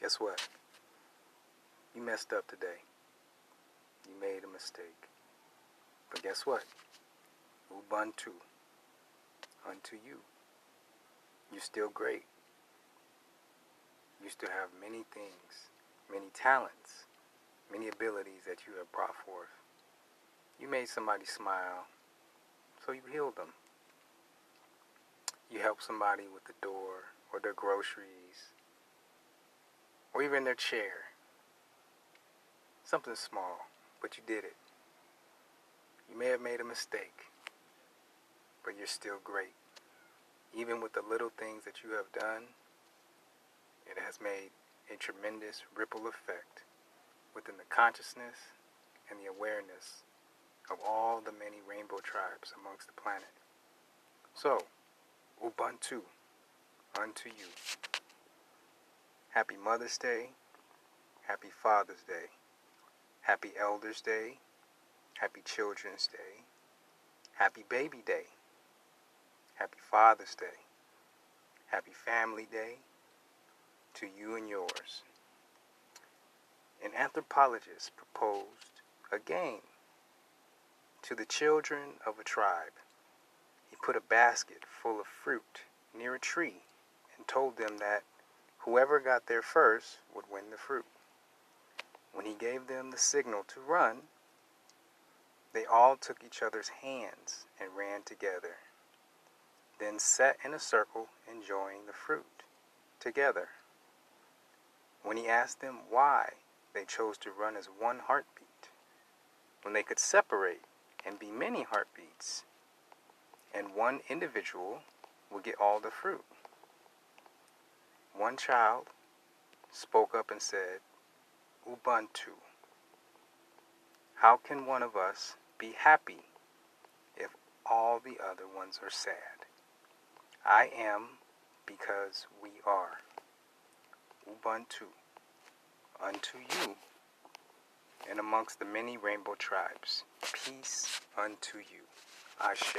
Guess what? You messed up today. You made a mistake. But guess what? Ubuntu. Unto you. You're still great. You still have many things, many talents, many abilities that you have brought forth. You made somebody smile, so you healed them. You helped somebody with the door or their groceries or even their chair. Something small, but you did it. You may have made a mistake, but you're still great. Even with the little things that you have done, it has made a tremendous ripple effect within the consciousness and the awareness of all the many rainbow tribes amongst the planet. So, Ubuntu unto you. Happy Mother's Day. Happy Father's Day. Happy Elders Day. Happy Children's Day. Happy Baby Day. Happy Father's Day. Happy Family Day to you and yours. An anthropologist proposed a game to the children of a tribe. He put a basket full of fruit near a tree and told them that whoever got there first would win the fruit. When he gave them the signal to run, they all took each other's hands and ran together, then sat in a circle enjoying the fruit together. When he asked them why they chose to run as one heartbeat, when they could separate and be many heartbeats, and one individual would get all the fruit. One child spoke up and said, Ubuntu. How can one of us be happy if all the other ones are sad? I am because we are. Ubuntu. Unto you and amongst the many rainbow tribes. Peace unto you. Ashe.